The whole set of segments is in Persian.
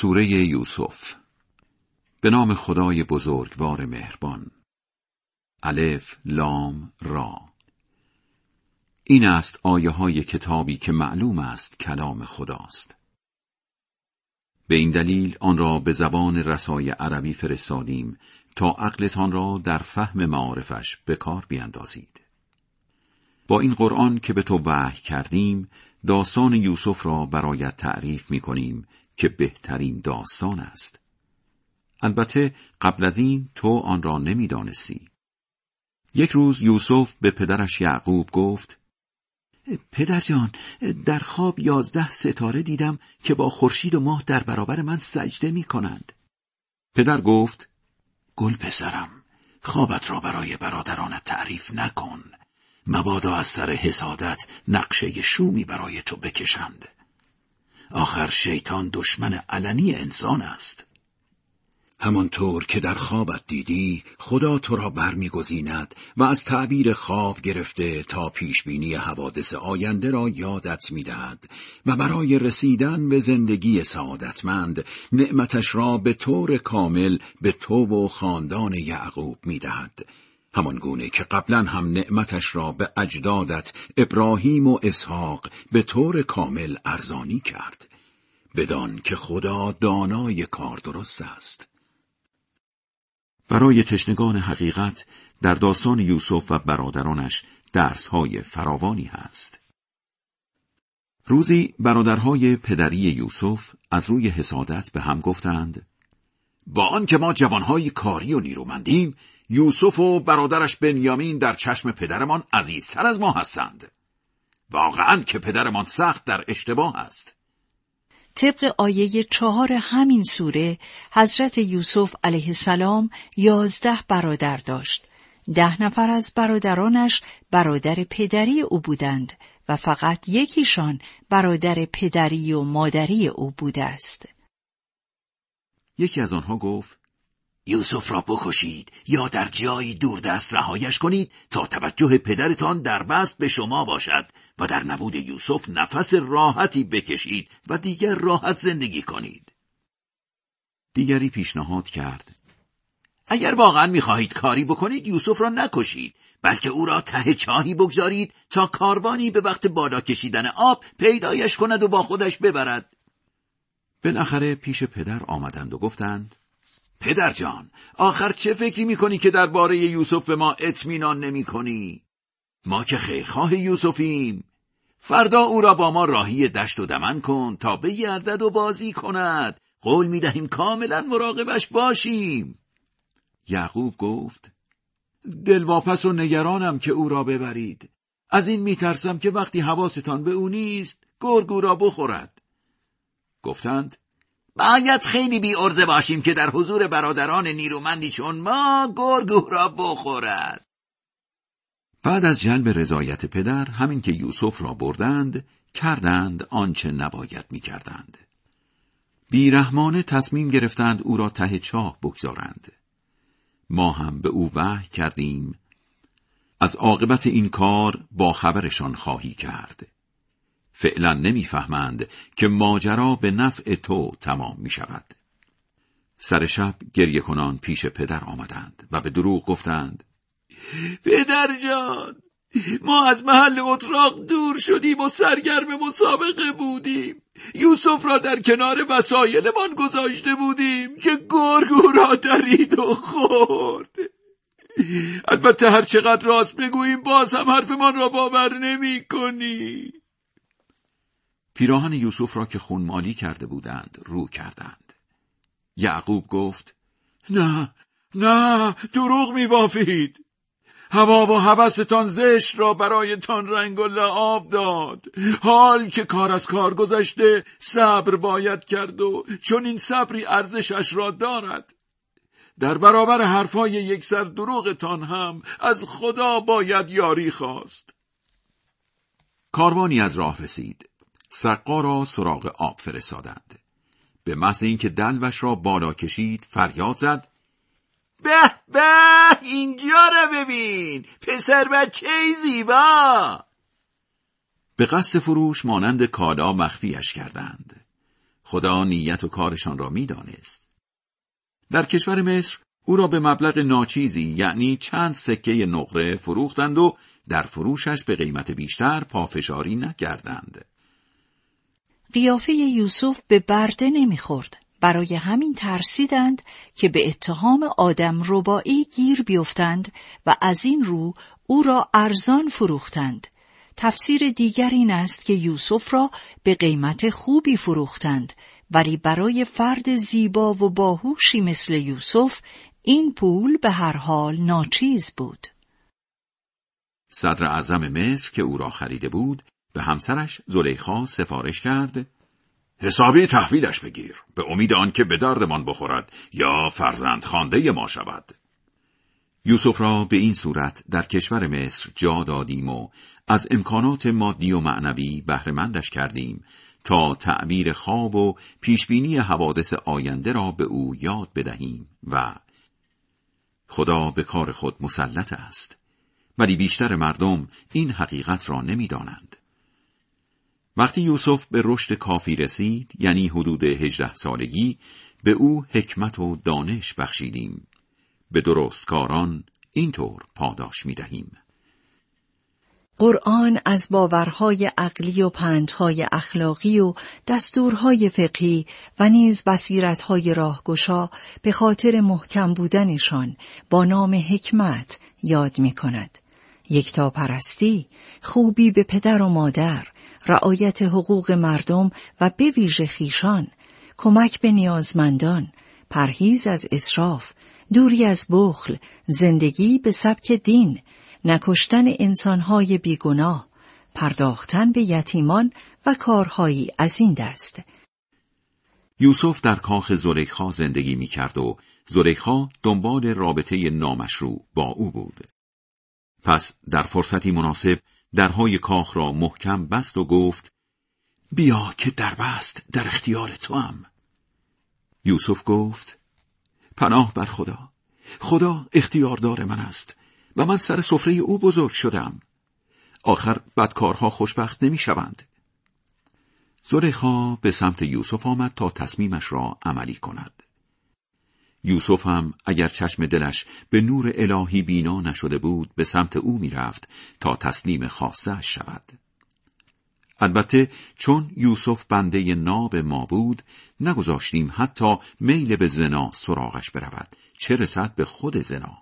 سوره یوسف. به نام خدای بزرگوار مهربان. الف لام را. این است آیه های کتابی که معلوم است کلام خداست. به این دلیل آن را به زبان رسای عربی فرستادیم تا عقلتان را در فهم معارفش به کار بیندازید با این قرآن که به تو وحی کردیم داستان یوسف را برایت تعریف می کنیم که بهترین داستان است البته قبل از این تو آن را نمی‌دانستی. یک روز یوسف به پدرش یعقوب گفت پدر جان در خواب یازده ستاره دیدم که با خورشید و ماه در برابر من سجده می کنند. پدر گفت گل پسرم خوابت را برای برادرانت تعریف نکن مبادا از سر حسادت نقشه شومی برای تو بکشند آخر شیطان دشمن علنی انسان است. همانطور که در خوابت دیدی خدا تو را برمیگزیند و از تعبیر خواب گرفته تا پیشبینی حوادث آینده را یادت می‌دهد و برای رسیدن به زندگی سعادتمند نعمتش را به طور کامل به تو و خاندان یعقوب می‌دهد. همان گونه که قبلا هم نعمتش را به اجدادت ابراهیم و اسحاق به طور کامل ارزانی کرد بدان که خدا دانای کار درست است. برای تشنگان حقیقت در داستان یوسف و برادرانش درسهای فراوانی هست. روزی برادرهای پدری یوسف از روی حسادت به هم گفتند با آنکه ما جوانهای کاری و نیرومندیم یوسف و برادرش بنیامین در چشم پدرمان عزیزتر از ما هستند. واقعا که پدرمان سخت در اشتباه است. طبق آیه چهار همین سوره حضرت یوسف علیه السلام یازده برادر داشت. ده نفر از برادرانش برادر پدری او بودند و فقط یکیشان برادر پدری و مادری او بوده است. یکی از آنها گفت یوسف را بکشید یا در جایی دوردست رهایش کنید تا توجه پدرتان در بست به شما باشد و در نبود یوسف نفس راحتی بکشید و دیگر راحت زندگی کنید. دیگری پیشنهاد کرد. اگر واقعا می‌خواهید کاری بکنید یوسف را نکشید بلکه او را ته چاهی بگذارید تا کاروانی به وقت بالا کشیدن آب پیدایش کند و با خودش ببرد. بالاخره پیش پدر آمدند و گفتند پدر جان آخر چه فکری می‌کنی که درباره یوسف به ما اطمینان نمی کنی؟ ما که خیرخواه یوسفیم. فردا او را با ما راهی دشت و دمن کن تا بگردد و بازی کند. قول می دهیم کاملا مراقبش باشیم. یعقوب گفت دلواپس و نگرانم که او را ببرید. از این میترسم که وقتی حواستان به او نیست گرگ او را بخورد. گفتند باید خیلی بی ارزه باشیم که در حضور برادران نیرومندی چون ما گرگ را بخورد. بعد از جلب رضایت پدر همین که یوسف را بردند کردند آنچه نباید می‌کردند. بیرحمانه تصمیم گرفتند او را ته چاه بگذارند. ما هم به او وحی کردیم از عاقبت این کار با خبرشان خواهی کرد. فعلا نمی‌فهمند که ماجرا به نفع تو تمام می شود. سر شب گریه کنان پیش پدر آمدند و به دروغ گفتند پدر جان ما از محل اتراق دور شدیم و سرگرم مسابقه بودیم. یوسف را در کنار وسایلمان گذاشته بودیم که گرگ او را درید و خورد. البته هر چقدر راست بگوییم باز هم حرفمان را باور نمی کنی پیراهن یوسف را که خونمالی کرده بودند رو کردند. یعقوب گفت نه نه دروغ می بافید. هوا و هوستان زشت را برایتان رنگ و لعاب داد حال که کار از کار گذشته صبر باید کرد و چون این صبری ارزشش را دارد در برابر حرفای یک سر دروغتان هم از خدا باید یاری خواست کاروانی از راه رسید سقا را سراغ آب فرستادند. به محض اینکه دلوش را بالا کشید فریاد زد به به اینجا را ببین پسر بچه زیبا به قصد فروش مانند کالا مخفیش کردند خدا نیت و کارشان را می‌دانست. در کشور مصر او را به مبلغ ناچیزی یعنی چند سکه نقره فروختند و در فروشش به قیمت بیشتر پافشاری نکردند. قیافه یوسف به برده نمی‌خورد. برای همین ترسیدند که به اتهام آدم ربایی گیر بیفتند و از این رو او را ارزان فروختند. تفسیر دیگر این است که یوسف را به قیمت خوبی فروختند ولی برای فرد زیبا و باهوشی مثل یوسف این پول به هر حال ناچیز بود. صدر اعظم مصر که او را خریده بود به همسرش زلیخا سفارش کرد حسابی تحویلش بگیر به امید آنکه به دردمان بخورد یا فرزند خانده ما شود یوسف را به این صورت در کشور مصر جا دادیم و از امکانات مادی و معنوی بهرهمندش کردیم تا تعبیر خواب و پیشبینی حوادث آینده را به او یاد بدهیم و خدا به کار خود مسلط است ولی بیشتر مردم این حقیقت را نمی‌دانند. وقتی یوسف به رشد کافی رسید یعنی حدود هجده سالگی به او حکمت و دانش بخشیدیم به درستکاران اینطور پاداش می دهیم. قرآن از باورهای عقلی و پندهای اخلاقی و دستورهای فقهی و نیز بصیرتهای راهگشا به خاطر محکم بودنشان با نام حکمت یاد می کند. یکتا پرستی، خوبی به پدر و مادر، رعایت حقوق مردم و به ویژه خیشان، کمک به نیازمندان، پرهیز از اسراف، دوری از بخل، زندگی به سبک دین، نکشتن انسانهای بیگناه، پرداختن به یتیمان و کارهایی از این دست. یوسف در کاخ زلیخا زندگی می کرد و زلیخا دنبال رابطه نامشروع با او بود. پس در فرصتی مناسب درهای کاخ را محکم بست و گفت بیا که در بست در اختیار تو هم. یوسف گفت پناه بر خدا. خدا اختیاردار من است و من سر سفره او بزرگ شدم. آخر بدکارها خوشبخت نمی شوند. زلیخا به سمت یوسف آمد تا تصمیمش را عملی کند. یوسف هم اگر چشم دلش به نور الهی بینا نشده بود به سمت او می‌رفت تا تسلیم خواسته شود. البته چون یوسف بنده ناب ما بود نگذاشتیم حتی میل به زنا سراغش برود. چه رسد به خود زنا؟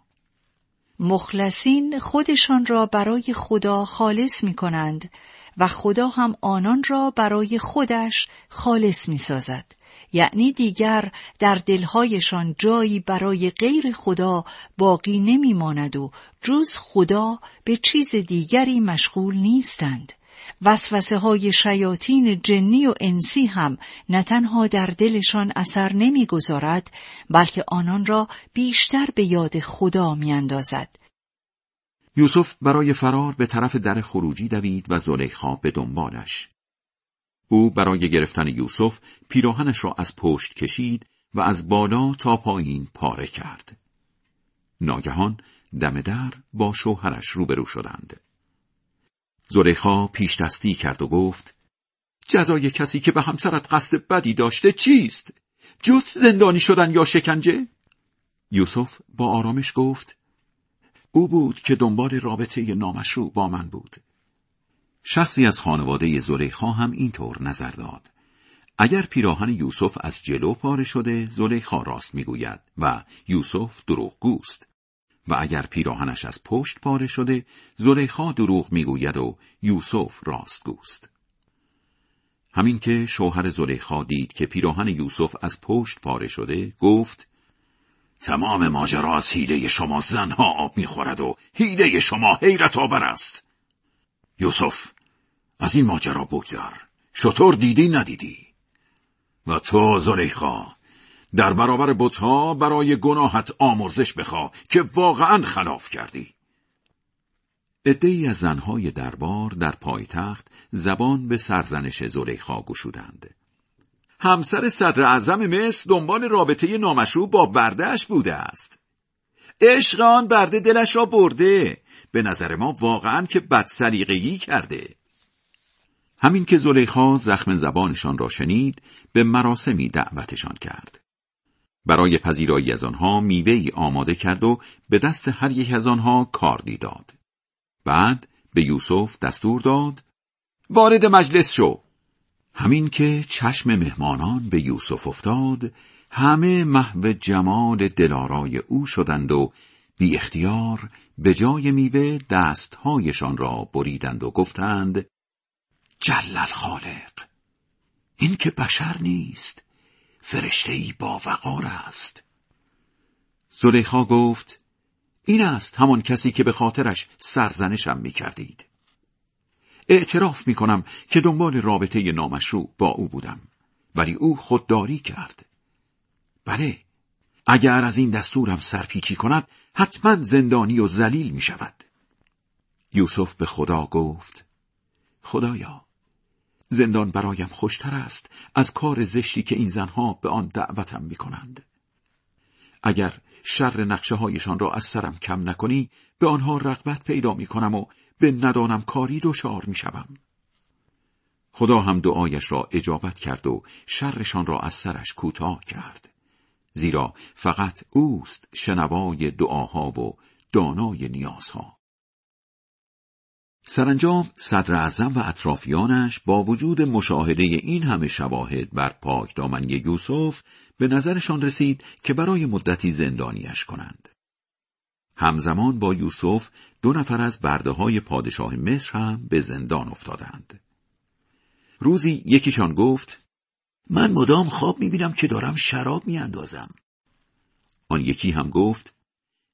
مخلصین خودشان را برای خدا خالص می کنند و خدا هم آنان را برای خودش خالص می سازد. یعنی دیگر در دلهایشان جایی برای غیر خدا باقی نمی ماند و جز خدا به چیز دیگری مشغول نیستند. وسوسه های شیاطین جنی و انسی هم نه تنها در دلشان اثر نمی‌گذارد بلکه آنان را بیشتر به یاد خدا میاندازد. یوسف برای فرار به طرف در خروجی دوید و زلیخا به دنبالش. او برای گرفتن یوسف پیراهنش را از پشت کشید و از بالا تا پایین پاره کرد. ناگهان دم در با شوهرش روبرو شدند. زلیخا پیش دستی کرد و گفت جزای کسی که به همسرت قصد بدی داشته چیست؟ جز زندانی شدن یا شکنجه؟ یوسف با آرامش گفت او بود که دنبال رابطه نامشروع با من بود. شخصی از خانواده زلیخا هم اینطور نظر داد. اگر پیراهن یوسف از جلو پاره شده زلیخا راست می‌گوید و یوسف دروغگوست. و اگر پیراهنش از پشت پاره شده زلیخا دروغ می‌گوید و یوسف راستگوست. همین که شوهر زلیخا دید که پیراهن یوسف از پشت پاره شده گفت تمام ماجرا از حیله شما زنها آب می‌خورد و حیله شما حیرت آور است. یوسف از این ماجرا بگذار. شطور دیدی ندیدی. و تو زلیخا در برابر بتها برای گناهت آمرزش بخوا که واقعا خلاف کردی. ای از زنهای دربار در پایتخت زبان به سرزنش زلیخا گشودند. همسر صدر اعظم مصر دنبال رابطه نامشروع با بردهش بوده است. عشق آن برده دلش را برده. به نظر ما واقعا که بد کرده. همین که زلیخا زخم زبانشان را شنید به مراسمی دعوتشان کرد. برای پذیرایی از آنها میوهی آماده کرد و به دست هر یک از آنها کاردی داد. بعد به یوسف دستور داد وارد مجلس شو. همین که چشم مهمانان به یوسف افتاد همه محو جمال دلارای او شدند و بی اختیار به جای میوه دستهایشان را بریدند و گفتند جلل خالق این که بشر نیست فرشته ای با وقار است زلیخا گفت این است همان کسی که به خاطرش سرزنشم می کردید. اعتراف می کنم که دنبال رابطه نامشروع با او بودم ولی او خودداری کرد. بله اگر از این دستورم سرپیچی کند حتما زندانی و ذلیل می شود. یوسف به خدا گفت خدایا زندان برایم خوشتر است از کار زشتی که این زنها به آن دعوتم می کنند. اگر شر نقشه هایشان را از سرم کم نکنی به آنها رغبت پیدا می کنم و به ندانم کاری دچار می شوم. خدا هم دعایش را اجابت کرد و شرشان را از سرش کوتاه کرد. زیرا فقط اوست شنوای دعاها و دانای نیازها. سرانجام صدر اعظم و اطرافیانش با وجود مشاهده این همه شواهد بر پاک دامنی یوسف به نظرشان رسید که برای مدتی زندانیش کنند. همزمان با یوسف دو نفر از برده های پادشاه مصر هم به زندان افتادند. روزی یکیشان گفت من مدام خواب می‌بینم که دارم شراب میاندازم. آن یکی هم گفت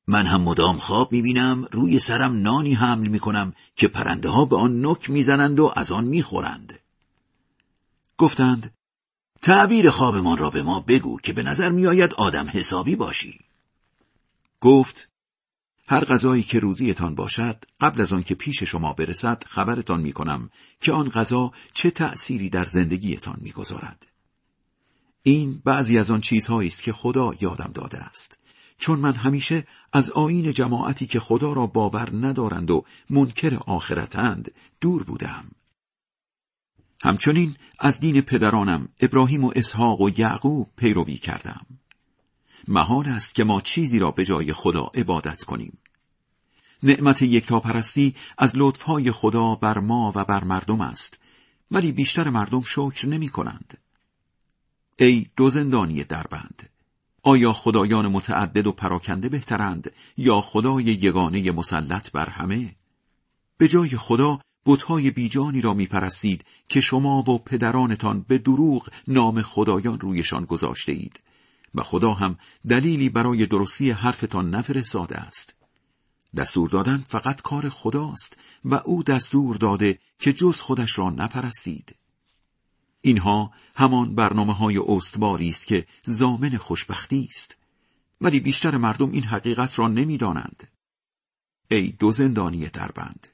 من هم مدام خواب می‌بینم روی سرم نانی حمل می‌کنم که پرنده ها به آن نک می‌زنند و از آن می‌خورند. گفتند تعبیر خوابمان را به ما بگو که به نظر میآید آدم حسابی باشی. گفت هر غذایی که روزیتان باشد قبل از آن که پیش شما برسد خبرتان می کنم که آن غذا چه تأثیری در زندگیتان می‌گذارد. این بعضی از آن چیزهایی است که خدا یادم داده است. چون من همیشه از آین جماعتی که خدا را باور ندارند و منکر آخرتند دور بودم. همچنین از دین پدرانم ابراهیم و اسحاق و یعقوب پیروی کردم. محال است که ما چیزی را به جای خدا عبادت کنیم. نعمت یکتاپرستی از لطفهای خدا بر ما و بر مردم است ولی بیشتر مردم شکر نمی کنند. ای دو زندانی دربند آیا خدایان متعدد و پراکنده بهترند یا خدای یگانه مسلط بر همه؟ به جای خدا بتهای بیجانی را میپرستید که شما و پدرانتان به دروغ نام خدایان رویشان گذاشته اید و خدا هم دلیلی برای درستی حرفتان نفرستاده است. دستور دادن فقط کار خداست و او دستور داده که جز خودش را نپرستید. اینها همان برنامه های استواری است که زامن خوشبختی است. ولی بیشتر مردم این حقیقت را نمی‌دانند. ای دو زندانی دربند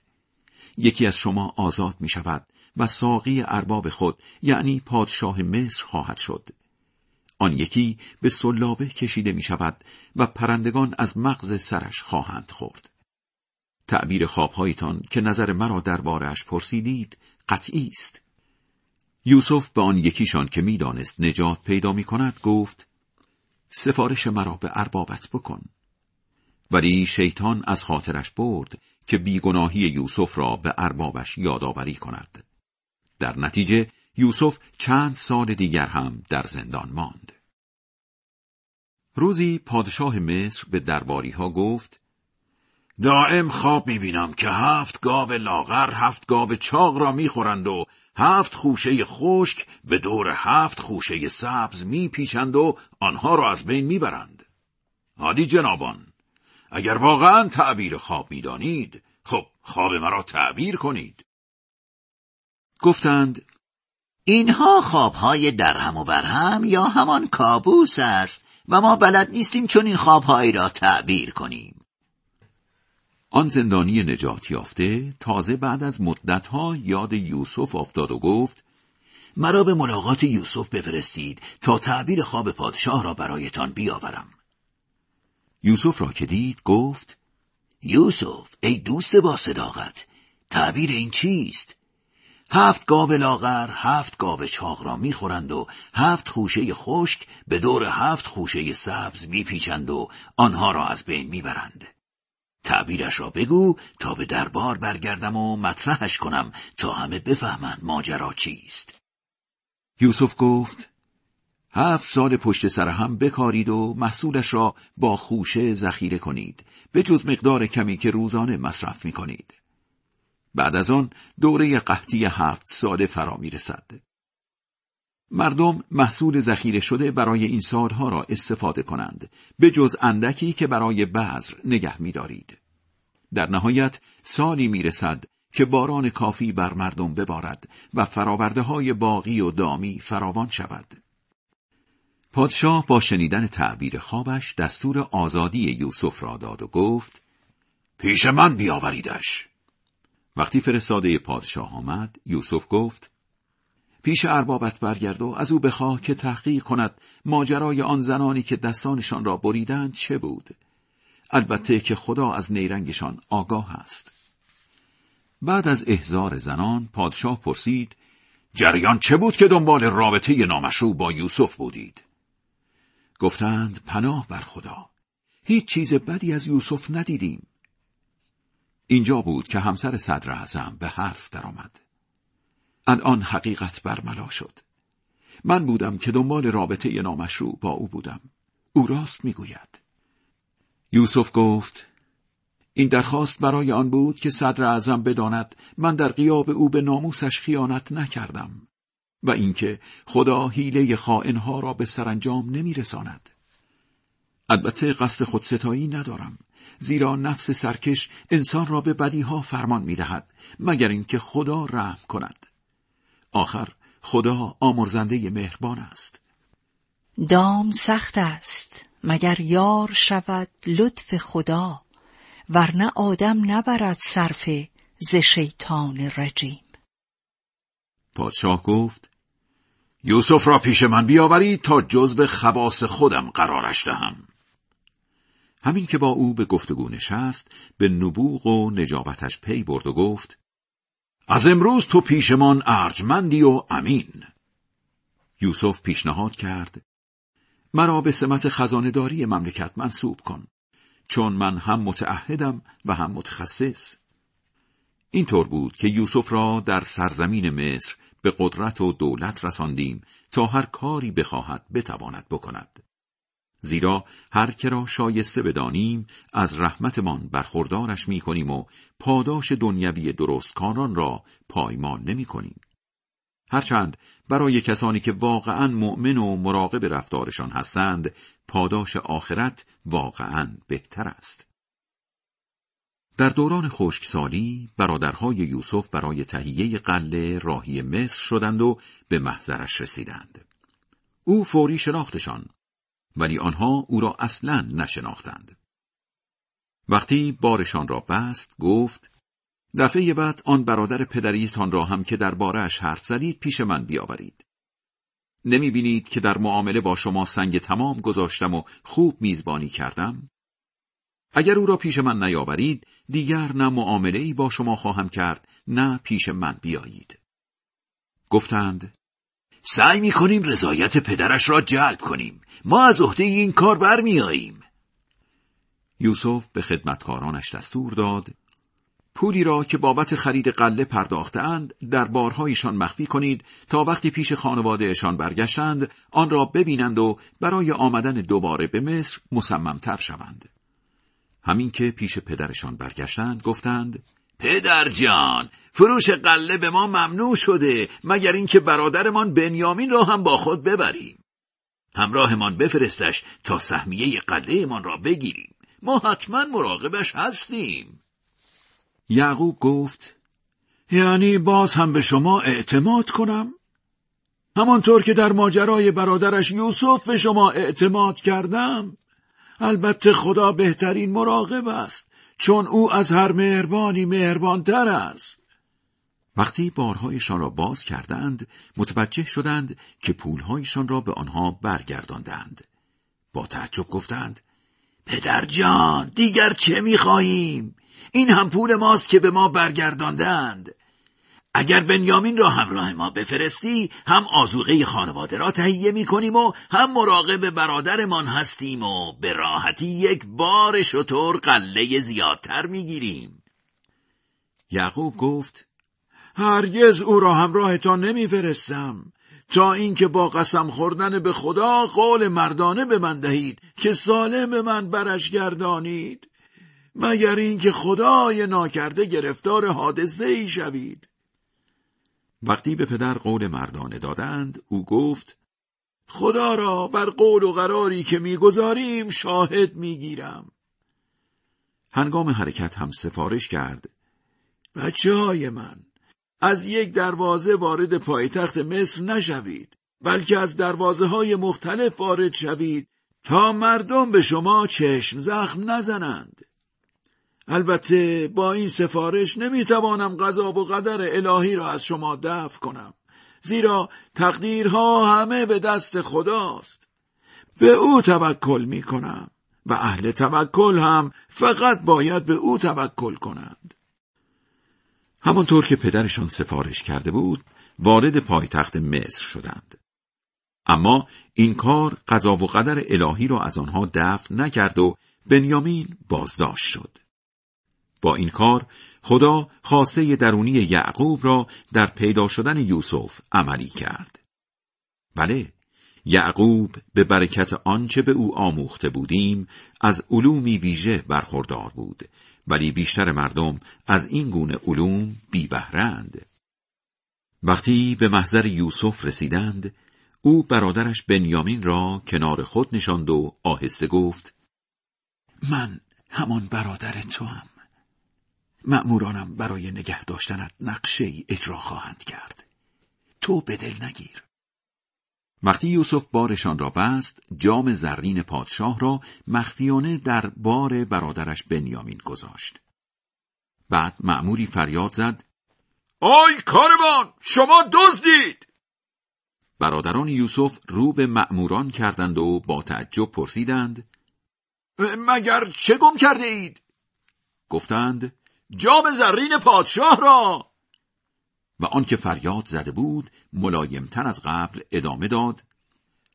یکی از شما آزاد می شود و ساقی ارباب خود یعنی پادشاه مصر خواهد شد. آن یکی به سلابه کشیده می شود و پرندگان از مغز سرش خواهند خورد. تعبیر خوابهایتان که نظر مرا دربارهاش پرسیدید قطعی است. یوسف به آن یکیشان که می‌دانست نجات پیدا می کند گفت سفارش مرا به اربابت بکن. ولی شیطان از خاطرش برد که بیگناهی یوسف را به اربابش یادآوری کند. در نتیجه یوسف چند سال دیگر هم در زندان ماند. روزی پادشاه مصر به درباری ها گفت دائم خواب می‌بینم که هفت گاو لاغر هفت گاو چاق را می‌خورند و هفت خوشه خشک به دور هفت خوشه سبز میپیچند و آنها را از بین می‌برند. عادی جنابان، اگر واقعا تعبیر خواب می‌دانید، خب خواب مرا تعبیر کنید. گفتند اینها خوابهای درهم و برهم یا همان کابوس است و ما بلد نیستیم چون این خوابهایی را تعبیر کنیم. آن زندانی نجات یافته تازه بعد از مدتها یاد یوسف افتاد و گفت مرا به ملاقات یوسف بفرستید تا تعبیر خواب پادشاه را برایتان بیاورم. یوسف را که دید گفت یوسف ای دوست با صداقت تعبیر این چیست؟ هفت گاو لاغر هفت گاو چاق را می‌خورند و هفت خوشه خشک به دور هفت خوشه سبز میپیچند و آنها را از بین می‌برند تعبیرش را بگو تا به دربار برگردم و مطرحش کنم تا همه بفهمند ماجرا چیست یوسف گفت هفت سال پشت سر هم بکارید و محصولش را با خوشه ذخیره کنید به جز مقدار کمی که روزانه مصرف می کنید. بعد از آن دوره قحطی هفت ساله فرا می رسد. مردم محصول ذخیره شده برای این سالها را استفاده کنند به جز اندکی که برای بذر نگه می دارید. در نهایت سالی می رسد که باران کافی بر مردم ببارد و فراورده های باقی و دامی فراوان شود. پادشاه با شنیدن تعبیر خوابش دستور آزادی یوسف را داد و گفت پیش من بیاوریدش وقتی فرستاده پادشاه آمد یوسف گفت پیش اربابت برگرد و از او بخواه که تحقیق کند ماجرای آن زنانی که دستانشان را بریدند چه بود. البته که خدا از نیرنگشان آگاه است. بعد از احزار زنان پادشاه پرسید جریان چه بود که دنبال رابطه نامشروع با یوسف بودید؟ گفتند پناه بر خدا هیچ چیز بدی از یوسف ندیدیم. اینجا بود که همسر صدر اعظم به حرف درآمد. الان حقیقت برملا شد. من بودم که دنبال رابطه نامشروع با او بودم. او راست می‌گوید. یوسف گفت این درخواست برای آن بود که صدر اعظم بداند من در قیاب او به ناموسش خیانت نکردم و اینکه خدا حیله خائنها را به سرانجام نمیرساند. البته قصد خودستایی ندارم زیرا نفس سرکش انسان را به بدیها فرمان می‌دهد مگر اینکه خدا رحم کند. آخر خدا آمرزنده مهربان است. دام سخت است مگر یار شود لطف خدا ورنه آدم نبرد صرف ز شیطان رجیم. پادشاه گفت یوسف را پیش من بیاورید تا جزب خواص خودم قرارش دهم. همین که با او به گفتگو نشست به نبوغ و نجابتش پی برد و گفت از امروز تو پیشمان ارجمندی و امین. یوسف پیشنهاد کرد مرا به سمت خزانداری مملکت منصوب کن چون من هم متعهدم و هم متخصص. اینطور بود که یوسف را در سرزمین مصر به قدرت و دولت رساندیم تا هر کاری بخواهد بتواند بکند. زیرا هر که را شایسته بدانیم از رحمتمان برخوردارش می کنیم و پاداش دنیوی درستکاران را پایمال نمی کنیم. هرچند برای کسانی که واقعا مؤمن و مراقب رفتارشان هستند پاداش آخرت واقعا بهتر است. در دوران خشکسالی برادرهای یوسف برای تهیه قله راهی مصر شدند و به محضرش رسیدند. او فوری شناختشان ولی آنها او را اصلا نشناختند. وقتی بارشان را بست گفت دفعه بعد آن برادر پدریتان را هم که در بارش حرف زدید پیش من بیاورید. نمی بینید که در معامله با شما سنگ تمام گذاشتم و خوب میزبانی کردم؟ اگر او را پیش من نیاورید دیگر نه معامله ای با شما خواهم کرد نه پیش من بیایید. گفتند سعی می کنیم رضایت پدرش را جلب کنیم. ما از عهده این کار برمیاییم. یوسف به خدمتکارانش دستور داد پولی را که بابت خرید قله پرداختند در بارهایشان مخفی کنید تا وقتی پیش خانوادهشان برگشتند آن را ببینند و برای آمدن دوباره به مصر مصممتر شوند. همین که پیش پدرشان برگشتند گفتند پدر جان فروش قله به ما ممنوع شده مگر اینکه برادرمان بنیامین را هم با خود ببریم. همراهمان بفرستش تا سهمیه قله من را بگیریم. ما حتما مراقبش هستیم. یعقوب گفت یعنی باز هم به شما اعتماد کنم؟ همانطور که در ماجرای برادرش یوسف به شما اعتماد کردم البته خدا بهترین مراقب است. چون او از هر مهربانی مهربانتر است. وقتی بارهایشان را باز کردند متوجه شدند که پولهایشان را به آنها برگرداندند. با تعجب گفتند پدر جان دیگر چه می‌خواهیم؟ این هم پول ماست که به ما برگرداندند. اگر بنیامین را همراه ما بفرستی هم آزوغه خانواده را تهیه می کنیم و هم مراقب برادرمان هستیم و به راحتی یک بار شطور قله زیادتر می گیریم. یعقوب گفت هرگز او را همراهتان نمیفرستم. تا اینکه با قسم خوردن به خدا قول مردانه به من دهید که سالم به من برش گردانید. مگر اینکه خدای ناکرده گرفتار حادثه ای شوید. وقتی به پدر قول مردانه دادند او گفت خدا را بر قول و قراری که می‌گذاریم شاهد می‌گیرم. هنگام حرکت هم سفارش کرد بچه های من از یک دروازه وارد پایتخت مصر نشوید بلکه از دروازه های مختلف وارد شوید تا مردم به شما چشم زخم نزنند. البته با این سفارش نمی‌توانم قضا و قدر الهی را از شما دفع کنم. زیرا تقدیرها همه به دست خداست. به او توکل می کنم و اهل توکل هم فقط باید به او توکل کنند. همانطور که پدرشان سفارش کرده بود وارد پایتخت مصر شدند. اما این کار قضا و قدر الهی را از آنها دفع نکرد و بنیامین بازداشت شد. با این کار خدا خواسته درونی یعقوب را در پیدا شدن یوسف عملی کرد. بله، یعقوب به برکت آنچه به او آموخته بودیم از علومی ویژه برخوردار بود ولی بیشتر مردم از این گونه علوم بی بهرند. وقتی به محضر یوسف رسیدند او برادرش بنیامین را کنار خود نشاند و آهسته گفت من همان برادر تو هم. مأمورانم برای نگه داشتنت نقشه ای اجرا خواهند کرد. تو به دل نگیر. وقتی یوسف بارشان را بست، جام زرین پادشاه را مخفیانه در بار برادرش بنیامین گذاشت. بعد مأموری فریاد زد آی کاروان شما دزدید برادران یوسف رو به مأموران کردند و با تعجب پرسیدند مگر چه گم کرده اید؟ گفتند جام زرین پادشاه را. و آنکه فریاد زده بود ملایمتر از قبل ادامه داد.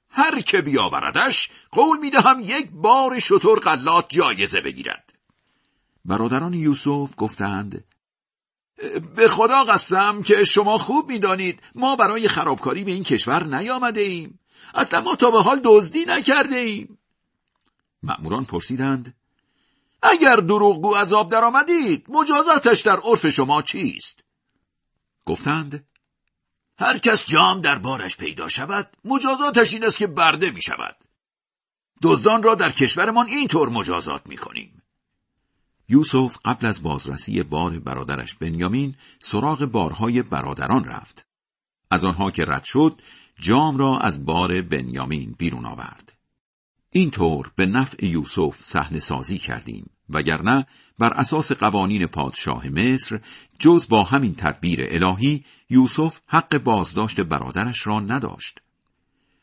هر که بیاوردش قول می‌دهم یک بار شطور قلات جایزه بگیرد. برادران یوسف گفتند به خدا قسم که شما خوب می‌دانید ما برای خرابکاری به این کشور نیامده ایم اصلا ما تا به حال دزدی نکرده ایم مأموران پرسیدند اگر دروغگو از آب درآمدید مجازاتش در عرف شما چیست؟ گفتند هر کس جام در بارش پیدا شود مجازاتش این است که برده می شود. دزدان را در کشورمان اینطور مجازات می کنیم. یوسف قبل از بازرسی بار برادرش بنیامین سراغ بارهای برادران رفت. از آنها که رد شد جام را از بار بنیامین بیرون آورد. اینطور به نفع یوسف صحنه سازی کردیم. وگرنه بر اساس قوانین پادشاه مصر جز با همین تدبیر الهی یوسف حق بازداشت برادرش را نداشت.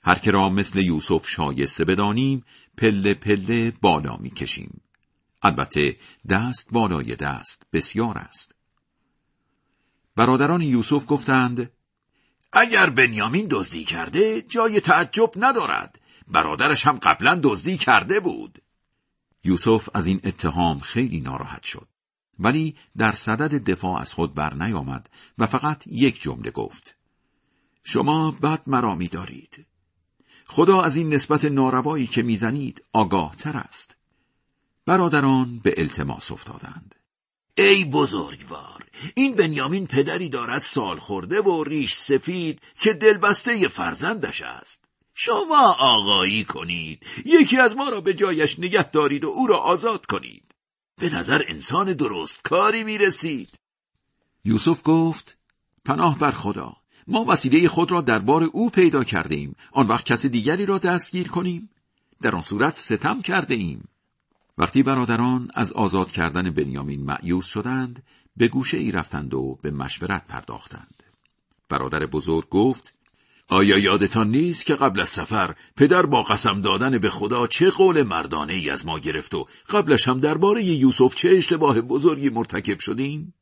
هر که را مثل یوسف شایسته بدانیم پله پله بالا می‌کشیم. البته دست بالای دست بسیار است. برادران یوسف گفتند اگر بنیامین دزدی کرده جای تعجب ندارد. برادرش هم قبلا دزدی کرده بود. یوسف از این اتهام خیلی ناراحت شد ولی در صدد دفاع از خود بر نیامد و فقط یک جمله گفت شما بد مرا می دارید. خدا از این نسبت ناروایی که می‌زنید آگاه تر است. برادران به التماس افتادند. ای بزرگوار این بنیامین پدری دارد سال خورده و ریش سفید که دلبسته فرزندش است. شما آقایی کنید. یکی از ما را به جایش نگه دارید و او را آزاد کنید. به نظر انسان درست کاری می رسید یوسف گفت پناه بر خدا. ما وسیله خود را دربار او پیدا کرده ایم آن وقت کس دیگری را دستگیر کنیم. در آن صورت ستم کرده ایم وقتی برادران از آزاد کردن بنیامین معیوز شدند به گوشه ای رفتند و به مشورت پرداختند. برادر بزرگ گفت آیا یادتان نیست که قبل از سفر پدر با قسم دادن به خدا چه قول مردانه ای از ما گرفت و قبلش هم درباره یوسف چه اشتباه بزرگی مرتکب شدیم؟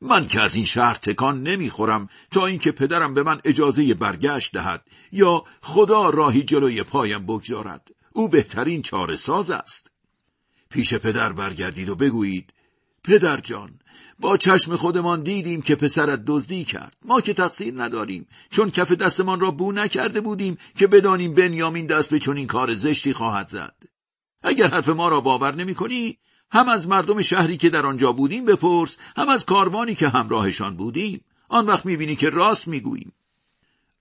من که از این شهر تکان نمی‌خورم تا اینکه پدرم به من اجازه برگشت دهد یا خدا راهی جلوی پایم بگذارد او بهترین چاره ساز است پیش پدر برگردید و بگویید پدر جان با چشم خودمان دیدیم که پسرت دزدی کرد. ما که تقصیر نداریم. چون کف دستمان را بو نکرده بودیم که بدانیم بنیامین دست به چنین کار زشتی خواهد زد. اگر حرف ما را باور نمی کنی هم از مردم شهری که در آنجا بودیم بپرس هم از کاروانی که همراهشان بودیم. آن وقت می‌بینی که راست می‌گوییم.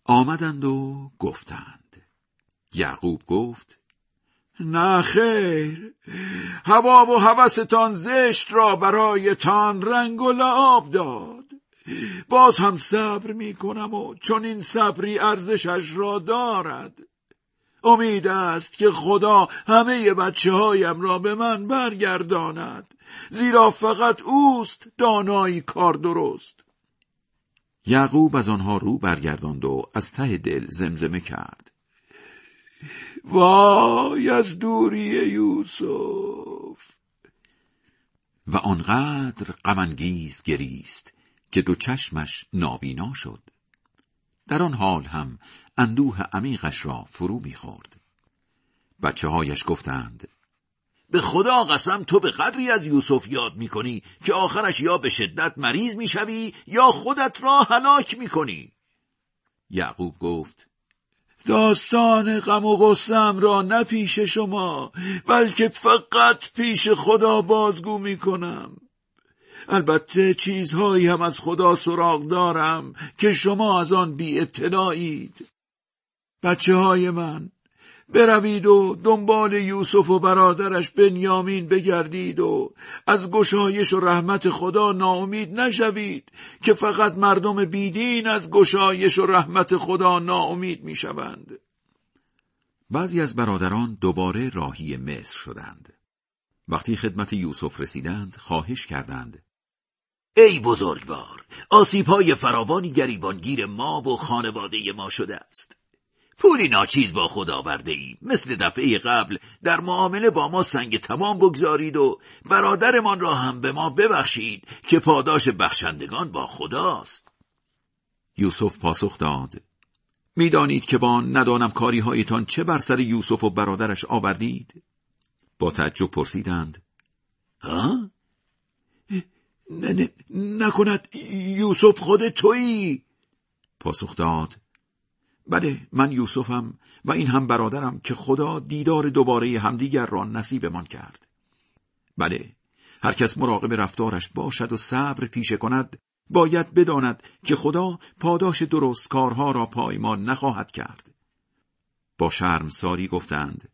آمدند و گفتند. یعقوب گفت نه خیر. هوا و هوستان زشت را برایتان رنگ و لعاب داد. باز هم صبر می کنم و چون این صبری ارزشش را دارد. امید است که خدا همه بچه هایم را به من برگرداند. زیرا فقط اوست دانایی کار درست. یعقوب از آنها رو برگرداند و از ته دل زمزمه کرد. وای از دوری یوسف. و آنقدر غمانگیز گریست که دو چشمش نابینا شد. در آن حال هم اندوه عمیقش را فرو می‌خورد. بچه هایش گفتند به خدا قسم تو به قدری از یوسف یاد می‌کنی که آخرش یا به شدت مریض می‌شوی یا خودت را هلاک می‌کنی؟ یعقوب گفت داستان غم و غصم را نه پیش شما بلکه فقط پیش خدا بازگو می کنم البته چیزهایی هم از خدا سراغ دارم که شما از آن بی اطلاعید بچه های من بروید و دنبال یوسف و برادرش بنیامین بگردید و از گشایش و رحمت خدا ناامید نشوید که فقط مردم بیدین از گشایش و رحمت خدا ناامید می‌شوند. بعضی از برادران دوباره راهی مصر شدند. وقتی خدمت یوسف رسیدند خواهش کردند ای بزرگوار آسیب های فراوانی گریبانگیر ما و خانواده ما شده است پولی ناچیز با خود آورده ایم مثل دفعه قبل در معامله با ما سنگ تمام بگذارید و برادرمان را هم به ما ببخشید که پاداش بخشندگان با خداست. یوسف پاسخ داد. می‌دانید که با ندانم کاری هایتان چه بر سر یوسف و برادرش آوردید؟ با تعجب پرسیدند. ها؟ نکند. یوسف خود تویی. پاسخ داد. بله من یوسفم و این هم برادرم که خدا دیدار دوباره همدیگر را نصیبمان کرد. بله هر کس مراقب رفتارش باشد و صبر پیشه کند باید بداند که خدا پاداش درست کارها را پایمان نخواهد کرد. با شرم ساری گفتند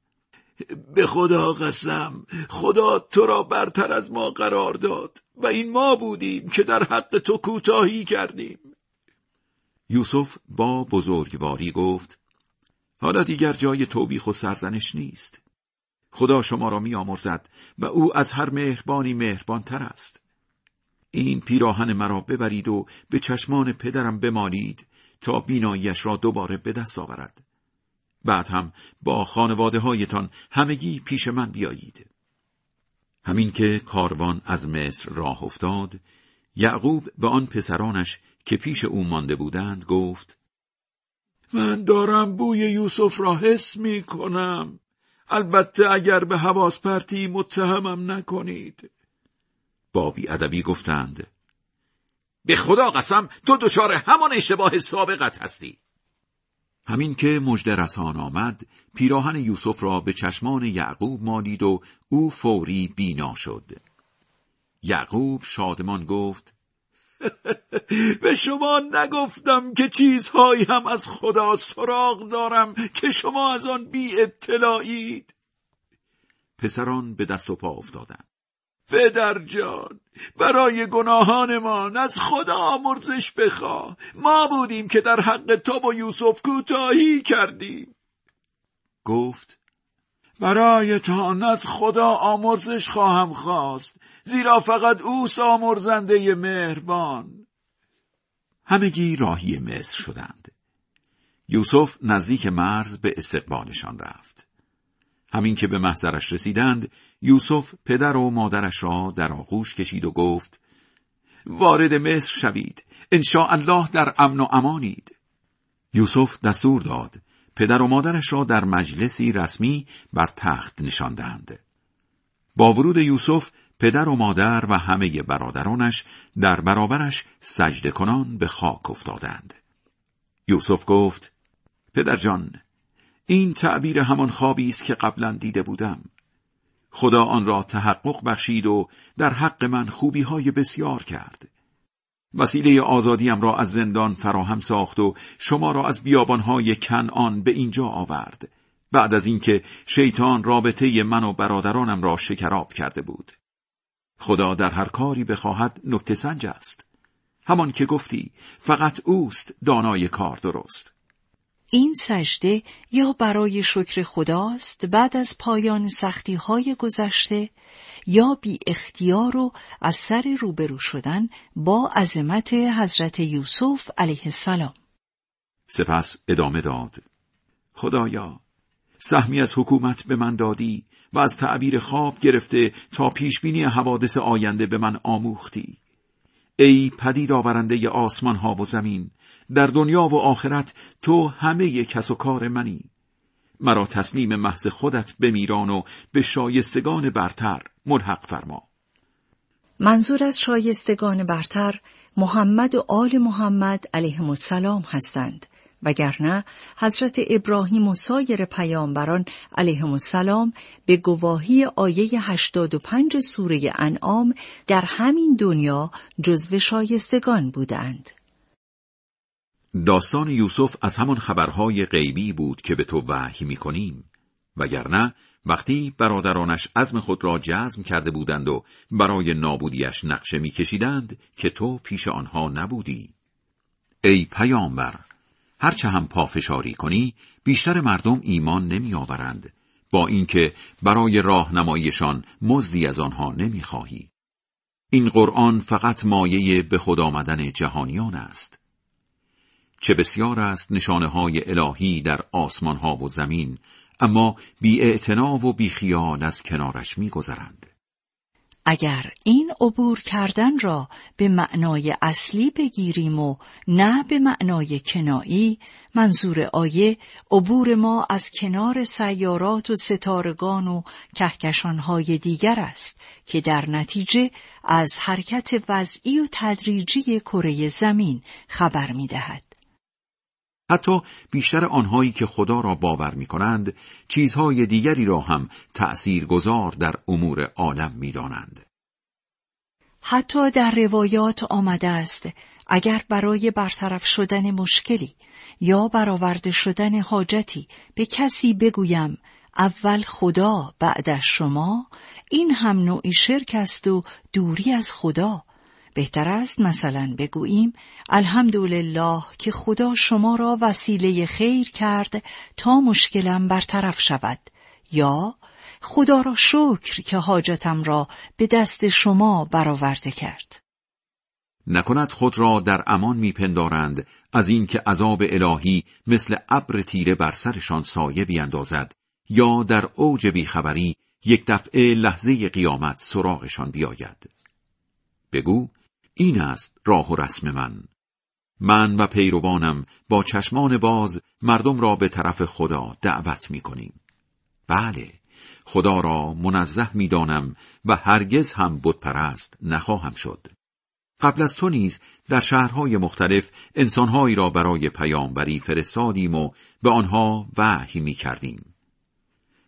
به خدا قسم خدا تو را برتر از ما قرار داد و این ما بودیم که در حق تو کوتاهی کردیم. یوسف با بزرگواری گفت حالا دیگر جای توبیخ و سرزنش نیست. خدا شما را می آمرزد و او از هر مهربانی مهربانتر است. این پیراهن مرا ببرید و به چشمان پدرم بمالید تا بیناییش را دوباره به دست آورد. بعد هم با خانواده هایتان همگی پیش من بیایید. همین که کاروان از مصر راه افتاد یعقوب به آن پسرانش که پیش او مانده بودند گفت من دارم بوی یوسف را حس می کنم. البته اگر به حواس پرتی متهمم نکنید. با ادبی گفتند به خدا قسم تو دچار همان اشتباه سابقت هستی. همین که مژده رسان آمد پیراهن یوسف را به چشمان یعقوب مالید و او فوری بینا شد. یعقوب شادمان گفت به شما نگفتم که چیزهایی هم از خدا سراغ دارم که شما از آن بی اطلاعید. پسران به دست و پا افتادند. پدر جان برای گناهانمان از خدا آمرزش بخواه ما بودیم که در حق تو و یوسف کوتاهی کردیم. گفت برایتان از خدا آمرزش خواهم خواست. زیرا فقط او آمرزنده مهربان. همگی راهی مصر شدند. یوسف نزدیک مرز به استقبالشان رفت. همین که به محضرش رسیدند یوسف پدر و مادرش را در آغوش کشید و گفت وارد مصر شوید. ان الله در امن و امانید. یوسف دستور داد پدر و مادرش را در مجلسی رسمی بر تخت نشاندند. با ورود یوسف پدر و مادر و همه برادرانش در برابرش سجده کنان به خاک افتادند. یوسف گفت پدر جان این تعبیر همان خوابی است که قبلا دیده بودم. خدا آن را تحقق بخشید و در حق من خوبی های بسیار کرد. وسیله آزادیم را از زندان فراهم ساخت و شما را از بیابانهای کنعان به اینجا آورد. بعد از اینکه شیطان رابطه من و برادرانم را شکراب کرده بود. خدا در هر کاری بخواهد نکته سنج است. همان که گفتی فقط اوست دانای کار درست. این سجده یا برای شکر خداست بعد از پایان سختی های گذشته یا بی اختیار و از سر روبرو شدن با عظمت حضرت یوسف علیه السلام. سپس ادامه داد. خدایا سهمی از حکومت به من دادی و از تعبیر خواب گرفته تا پیشبینی حوادث آینده به من آموختی. ای پدید آورنده آسمان ها و زمین در دنیا و آخرت تو همه کس و کار منی. مرا تسلیم محض خودت بمیران و به شایستگان برتر ملحق فرما. منظور از شایستگان برتر محمد و آل محمد علیهم السلام هستند. وگرنه حضرت ابراهیم و سایر پیامبران علیهم السلام به گواهی آیه 85 سوره انعام در همین دنیا جزو شایستگان بودند. داستان یوسف از همان خبرهای غیبی بود که به تو وحی می کنیم وگرنه وقتی برادرانش عزم خود را جزم کرده بودند و برای نابودیش نقشه میکشیدند که تو پیش آنها نبودی ای پیامبر هرچه هم پافشاری کنی بیشتر مردم ایمان نمی آورند با اینکه برای راهنماییشان مزدی از آنها نمی‌خواهی. این قرآن فقط مایه به خود آمدن جهانیان است. چه بسیار است نشانه های الهی در آسمان ها و زمین اما بی و بی خیال از کنارش میگذرند. اگر این عبور کردن را به معنای اصلی بگیریم و نه به معنای کنایی منظور آیه عبور ما از کنار سیارات و ستارگان و کهکشانهای دیگر است که در نتیجه از حرکت وضعی و تدریجی کره زمین خبر می دهد. حتی بیشتر آنهایی که خدا را باور می کنند چیزهای دیگری را هم تأثیر گذار در امور عالم می دانند. حتی در روایات آمده است اگر برای برطرف شدن مشکلی یا برآورده شدن حاجتی به کسی بگویم اول خدا بعد شما این هم نوعی شرک است و دوری از خدا بهتر است مثلا بگوییم الحمدلله که خدا شما را وسیله خیر کرد تا مشکلم برطرف شود. یا خدا را شکر که حاجتم را به دست شما برآورده کرد. نکند خود را در امان میپندارند از اینکه عذاب الهی مثل ابر تیره بر سرشان سایه بیاندازد یا در اوج بیخبری یک دفعه لحظه قیامت سراغشان بیاید. بگو این است راه و رسم من من و پیروانم با چشمان باز مردم را به طرف خدا دعوت می کنیم. بله خدا را منزه می دانم و هرگز هم پرست نخواهم شد. قبل از تو نیز در شهرهای مختلف انسانهایی را برای پیامبری فرستادیم و به آنها وحی می کردیم.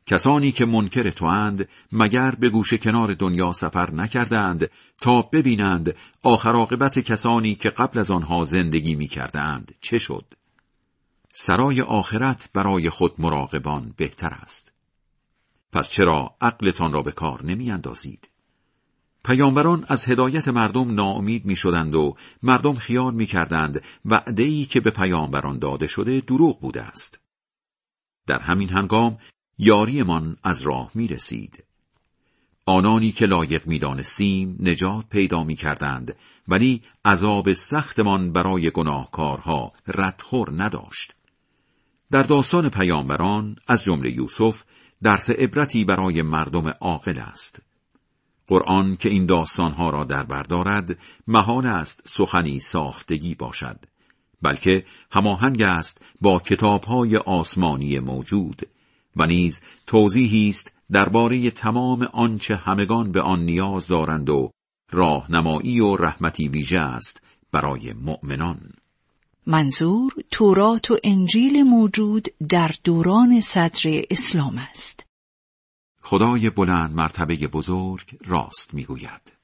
کسانی که منکر تو اند مگر به گوشه کنار دنیا سفر نکردند تا ببینند آخر عاقبت کسانی که قبل از آنها زندگی می کردند چه شد؟ سرای آخرت برای خود مراقبان بهتر است. پس چرا عقلتان را به کار نمی اندازید؟ پیامبران از هدایت مردم ناامید می شدند و مردم خیال می کردند وعده که به پیامبران داده شده دروغ بوده است. در همین هنگام یاریمان از راه می رسید. آنانی که لایق می دانستیم نجات پیدا می کردند ولی عذاب سختمان برای گناهکارها ردخور نداشت. در داستان پیامبران از جمله یوسف درس عبرتی برای مردم عاقل است. قرآن که این داستانها را در بردارد محال است سخنی ساختگی باشد بلکه هماهنگ است با کتابهای آسمانی موجود و نیز توضیحی است درباره تمام آنچه همگان به آن نیاز دارند و راهنمایی و رحمتی ویژه است برای مؤمنان. منظور تورات و انجیل موجود در دوران صدر اسلام است. خدای بلند مرتبه بزرگ راست می‌گوید.